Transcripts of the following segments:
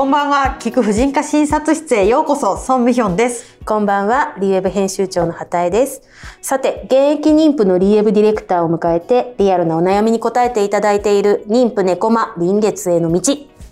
こんばんは聞く婦人科診察室へようこそソンミヒョンですこんばんは、リーウェブ編集長の畑江です。さて、現役妊婦のリーウェブディレクターを迎えて、リアルなお悩みに答えていただいている妊婦猫間臨月への道。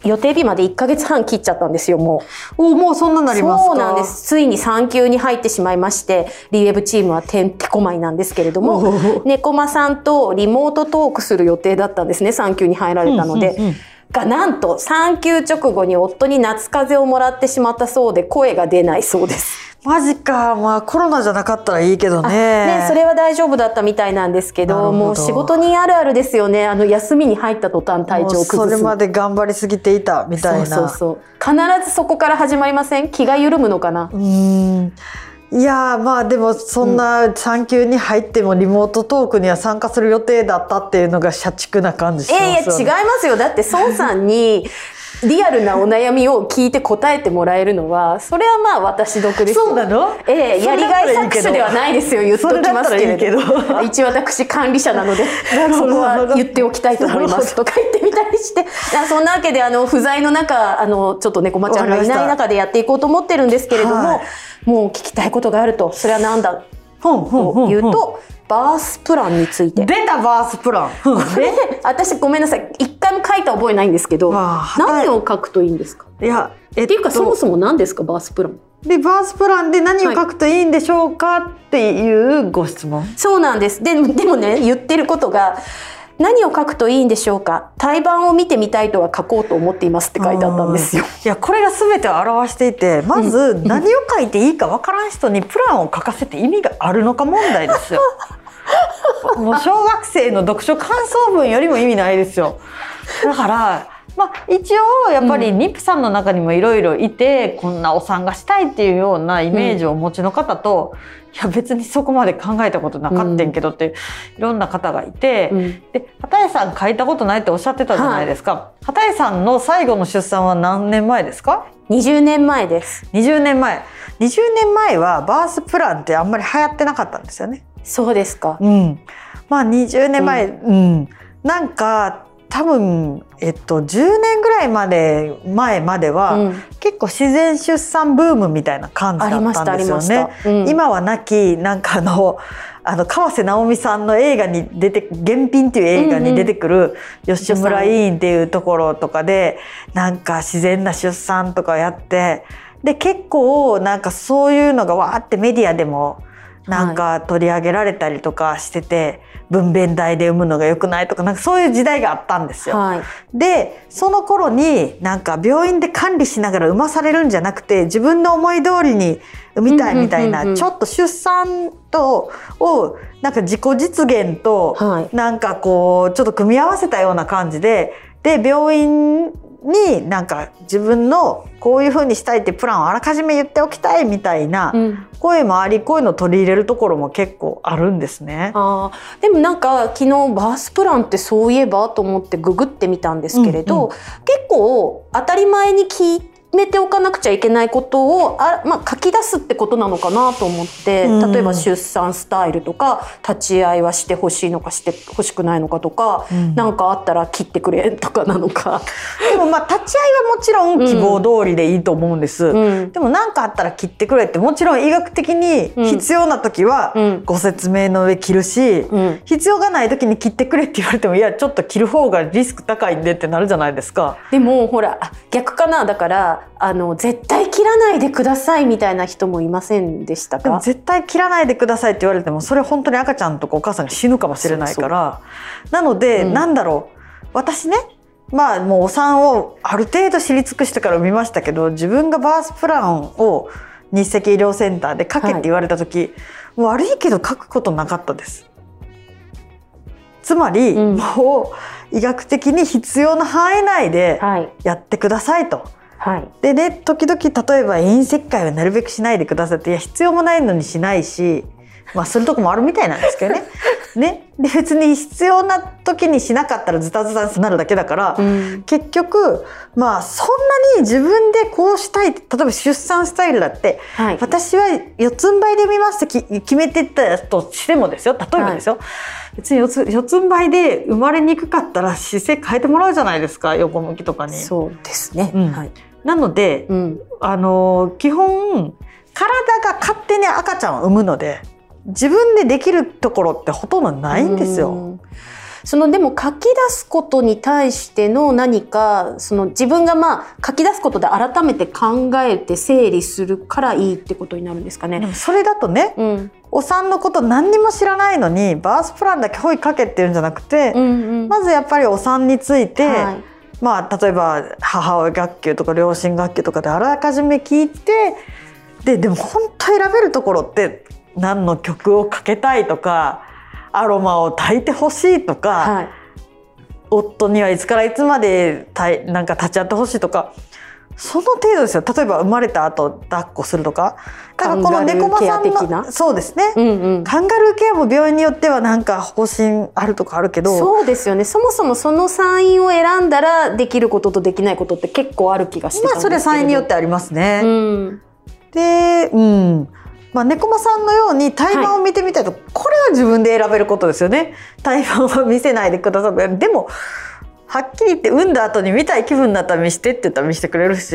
予定日まで1ヶ月半切っちゃったんですよ、もう。おもうそんななりますそうなんです。ついに産休に入ってしまいまして、リーウェブチームはてんてこまいなんですけれども、猫間さんとリモートトークする予定だったんですね、産休に入られたので。うんうんうんがなんと産休直後に夫に夏風邪をもらってしまったそうで声が出ないそうです。マジか。まあコロナじゃなかったらいいけどね。ね、それは大丈夫だったみたいなんですけど、もう仕事にあるあるですよね。あの休みに入った途端体調崩す。それまで頑張りすぎていたみたいな。そうそうそう必ずそこから始まりません？気が緩むのかな？うん。いやまあでもそんな産休に入ってもリモートトークには参加する予定だったっていうのが社畜な感じしますよね。えー、違いますよ。だって孫さんにリアルなお悩みを聞いて答えてもらえるのはそれはまあ私得ですそうなの？ええやりがい搾取ではないですよ言っときますけれど。一私管理者なのでそこは言っておきたいと思います。とか言ってみたりして。そんなわけであの不在の中あのちょっと猫、まちゃんがいない中でやっていこうと思ってるんですけれども、はい、もう聞きたいことがあるとそれは何だ？というとバースプランについて。出たバースプラン。で私ごめんなさい。一いた覚えないんですけど何を書くといいんですか？いや、えっっていうかそもそも何ですか？バースプラン。でバースプランで何を書くといいんでしょうか、っていうご質問。そうなんです。ででもね言ってることが何を書くといいんでしょうか？対バンを見てみたいとは書こうと思っていますって書いてあったんですよ。いやこれが全てを表していてまず何を書いていいか分からん人にプランを書かせて意味があるのか問題ですよ。もう小学生の読書感想文よりも意味ないですよ。だからまあ、一応やっぱり妊婦さんの中にもいろいろいて、うん、こんなお産がしたいっていうようなイメージをお持ちの方と、うん、いや別にそこまで考えたことなかったんけどって、いろんな方がいて、うん、で畑井さん書いたことないっておっしゃってたじゃないですか、はい、畑井さんの最後の出産は何年前ですか？20年前です。20年前。20年前はバースプランってあんまり流行ってなかったんですよね。そうですか。うん。まあ20年前うん、なんか多分、えっと、10年ぐらいまで前までは、うん、結構自然出産ブームみたいな感じだったんですよね。うん、今はなきなんかあのあの川瀬直美さんの映画に出て「原品」っていう映画に出てくる吉村委員っていうところとかでなんか自然な出産とかやってで結構なんかそういうのがわーってメディアでもなんか取り上げられたりとかしてて、分娩台で産むのが良くないとかなんかそういう時代があったんですよ。はい、でその頃になんか病院で管理しながら産まされるんじゃなくて自分の思い通りに産みたいみたいな、ちょっと出産とをなんか自己実現と、なんかこうちょっと組み合わせたような感じでで病院になんか自分のこういうふうにしたいってプランをあらかじめ言っておきたいみたいな声もあり、こういうのを取り入れるところも結構あるんですね。あでもなんか昨日バースプランってそういえばと思ってググってみたんですけれど、うんうん、結構当たり前に聞いめておかなくちゃいけないことをあ、まあ、書き出すってことなのかなと思って、例えば出産スタイルとか立ち会いはしてほしいのかしてほしくないのかとか何、うん、かあったら切ってくれとかなのか。でもまあ立ち会いはもちろん希望通りでいいと思うんです。うん、でも何かあったら切ってくれってもちろん医学的に必要な時はご説明の上切るし、うん、必要がない時に切ってくれって言われてもいやちょっと切る方がリスク高いんでってなるじゃないですか。でもほら逆かな？だからあの絶対切らないでくださいみたいな人もいませんでしたか？絶対切らないでくださいって言われてもそれ本当に赤ちゃんとかお母さんが死ぬかもしれないから。なので、うん、なんだろう。私ねまあもうお産をある程度知り尽くしてから産みましたけど自分がバースプランを日赤医療センターで書けって言われた時、はい、悪いけど書くことなかったです。つまり、うん、もう医学的に必要な範囲内でやってくださいと。はいはい、でね時々例えば遠石灰はなるべくしないでくださいっていや必要もないのにしないしまあするとこもあるみたいなんですけどね。ね、で別に必要な時にしなかったらズタズタになるだけだから、うん、結局まあそんなに自分でこうしたい例えば出産スタイルだって、はい、私は四つん這いで産みますって決めてたとしてもですよ。例えばですよ、はい。別に四つ四つん這いで生まれにくかったら姿勢変えてもらうじゃないですか。横向きとかに。そうですね、うん、はい、なので、うん、あの基本体が勝手に赤ちゃんを産むので自分でできるところってほとんどないんですよ。そのでも書き出すことに対しての何かその自分がまあ書き出すことで改めて考えて整理するからいいってことになるんですかね。それだとね、うん、お産のこと何にも知らないのにバースプランだけほいかけっていうんじゃなくて、うんうん、まずやっぱりお産について、はい、まあ例えば母親学級とか両親学級とかであらかじめ聞いてででも本当選べるところって何の曲をかけたいとかアロマを炊いてほしいとか、はい、夫にはいつからいつまでなんか立ち会ってほしいとかその程度ですよ。例えば生まれた後抱っこするとかだからこの猫間さんのそうですね、うんうん、カンガルーケアも病院によってはなんか方針あるとかあるけどそうですよね。そもそもその産院を選んだらできることとできないことって結構ある気がしてまあそれ産院によってありますね。うん、で、うんまあ、猫間さんのように胎盤を見てみたいと、はい、これは自分で選べることですよね。胎盤は見せないでください。でもはっきり言って産んだ後に見たい気分になったら見してって言ったら見せてくれるし。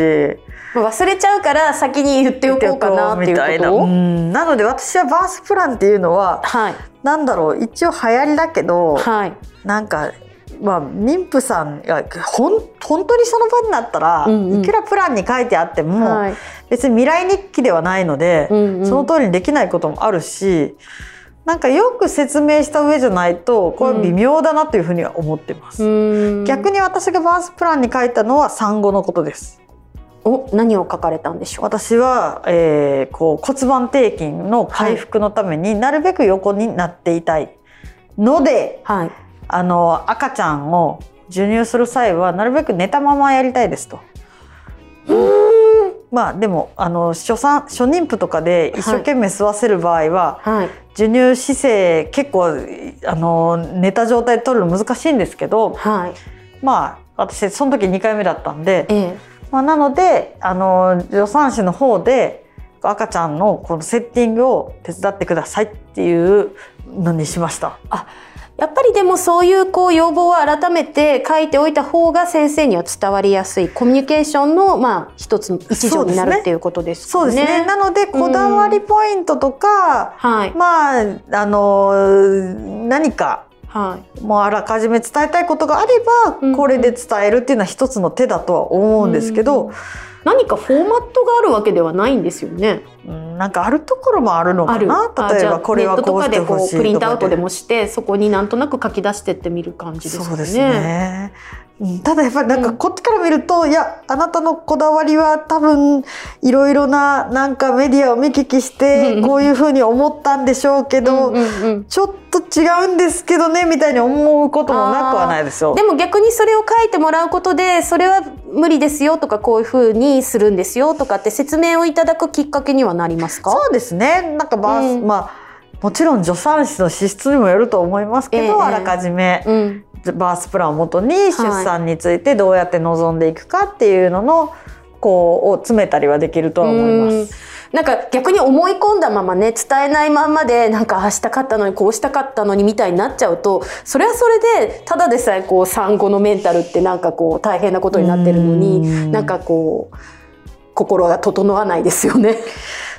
忘れちゃうから先に言っておこうかなっていうことなので私はバースプランっていうのは、はい、なんだろう。一応流行りだけど、はい、なんかまあ、妊婦さんがほん本当にその場になったら、うんうん、いくらプランに書いてあっても、はい、別に未来日記ではないので、うんうん、その通りにできないこともあるしなんかよく説明した上じゃないとこれ微妙だなというふうには思ってます、うん、逆に私がバースプランに書いたのは産後のことです。お何を書かれたんでしょう？私は、えー、こう骨盤底筋の回復のためになるべく横になっていたいので、はい、あの赤ちゃんを授乳する際はなるべく寝たままやりたいですと。まあでもあの初産初妊婦とかで一生懸命吸わせる場合は、はい、授乳姿勢結構あの寝た状態で取るの難しいんですけど、はい、まあ私その時2回目だったんで、ええ、まあ、なのであの助産師の方で赤ちゃんのこのセッティングを手伝ってくださいっていうのにしました。あやっぱりでもそういうこう要望を改めて書いておいた方が先生には伝わりやすい。コミュニケーションのまあ一つ一助になるっていうことですね。そうですね。なのでこだわりポイントとか、まああの何かはい、もうあらかじめ伝えたいことがあれば、これで伝えるっていうのは一つの手だとは思うんですけど、うん、何かフォーマットがあるわけではないんですよね。うん、なんかあるところもあるのかな？例えばこれはこうしてほしいとかでプリントアウトでもしてそこになんとなく書き出してってみる感じですね。そうですねただやっぱりなんかこっちから見ると、うん、いやあなたのこだわりは多分いろいろななんかメディアを見聞きしてこういうふうに思ったんでしょうけどちょっと違うんですけどねみたいに思うこともなくはないですよ。でも逆にそれを書いてもらうことでそれは無理ですよとかこういうふうにするんですよとかって説明をいただくきっかけにはなりますか？そうですね。なんかバース、うん、まあもちろん助産師の資質にもよると思いますけど、えー、あらかじめ、うん、バースプランをもとに出産についてどうやって臨んでいくかっていうののこうを詰めたりはできるとは思います。なんか逆に思い込んだままね伝えないまんまでなんかああしたかったのにこうしたかったのにみたいになっちゃうとそれはそれでただでさえこう産後のメンタルってなんかこう大変なことになってるのになんかこう心が整わないですよね。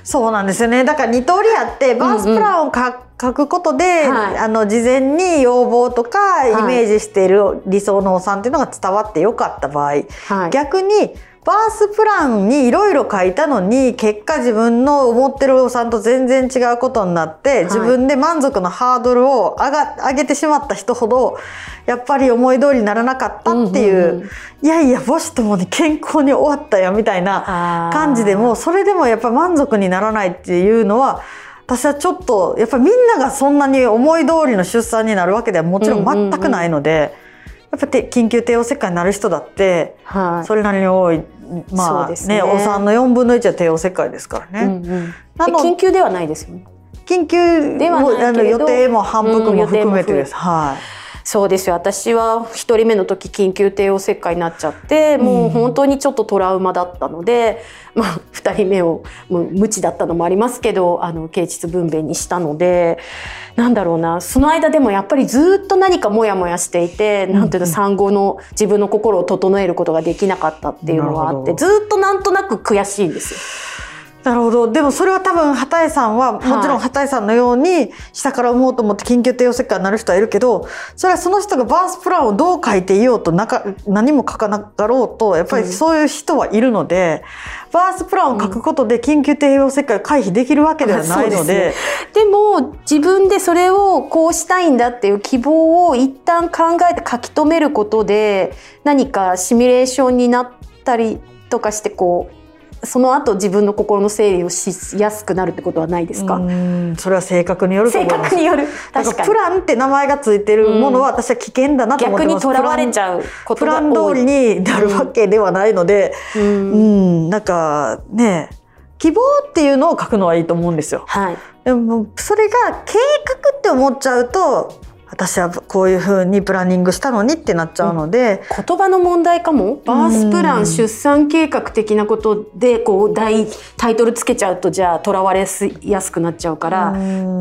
そうなんですよね。だから二通りあってバースプランを書くことで、はい、あの事前に要望とかイメージしている理想のお産っていうのが伝わってよかった場合、はい、逆にバースプランにいろいろ書いたのに結果自分の思ってるお産と全然違うことになって、自分で満足のハードルを上が上げてしまった人ほどやっぱり思い通りにならなかったっていううんうんうん、いやいや母子ともに健康に終わったよみたいな感じでもそれでもやっぱ満足にならないっていうのは私はちょっとやっぱりみんながそんなに思い通りの出産になるわけではもちろん全くないので。うんうんうんやっぱ緊急帝王切開になる人だって、それなりに多いまあねねお産の4分の1は帝王切開ですからね。うんうん、緊急ではないですよね。緊急ではない予定も反復も含めてです。はい。そうですよ。私は1人目の時緊急帝王切開になっちゃってもう本当にちょっとトラウマだったので、まあ、2人目をもう無知だったのもありますけどあの経腟分娩にしたのでなんだろうな。その間でもやっぱりずっと何かモヤモヤしていて、なんていうの産後の自分の心を整えることができなかったっていうのがあってずっとなんとなく悔しいんですよ。なるほど。でもそれは多分畑井さんはもちろん畑井さんのように下から産もうと思って緊急帝王切開になる人はいるけどそれはその人がバースプランをどう書いていようとなか何も書かなかろうとやっぱりそういう人はいるので、うん、バースプランを書くことで緊急帝王切開を回避できるわけではないので。で、ね,、も自分でそれをこうしたいんだっていう希望を一旦考えて書き留めることで何かシミュレーションになったりとかしてこうその後自分の心の整理をしやすくなるってことはないですか？それは性格による性格による。確かプランって名前がついてるものは私は危険だなと思ってます。逆にとらわれちゃうプラン通りになるわけではないので、うん、うん。なんかね希望っていうのを書くのはいいと思うんですよ。はい、でもそれが計画って思っちゃうと私はこういうふうにプランニングしたのにってなっちゃうので、うん、言葉の問題かも。バースプラン、出産計画的なことでこう大タイトルつけちゃうとじゃあとらわれやすくなっちゃうから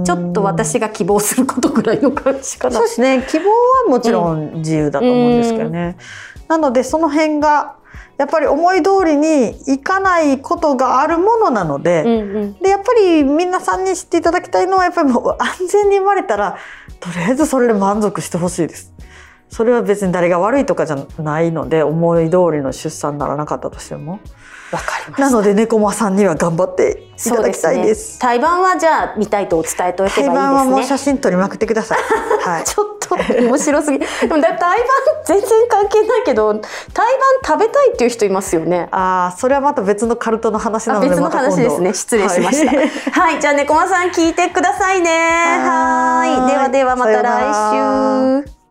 ちょっと私が希望することぐらいの感じかな。そうですね。希望はもちろん自由だと思うんですけどね、なのでその辺がやっぱり思い通りにいかないことがあるものなのでうんうん、でやっぱり皆さんに知っていただきたいのはやっぱりもう安全に生まれたらとりあえずそれで満足してほしいです。それは別に誰が悪いとかじゃないので思い通りの出産ならなかったとしても。わかりますなので猫間さんには頑張っていただきたいです。すね、胎盤はじゃあ見たいと伝えておいいですね。胎盤はもう写真撮りまくってください。はい。ちょっと面白すぎ。でもだ胎盤全然関係ないけど、胎盤食べたいっていう人いますよね。ああ、それはまた別のカルトの話なので別の話ですね。失礼しました。はい、はい、じゃあ猫間さん聞いてくださいね。はいではではまた来週。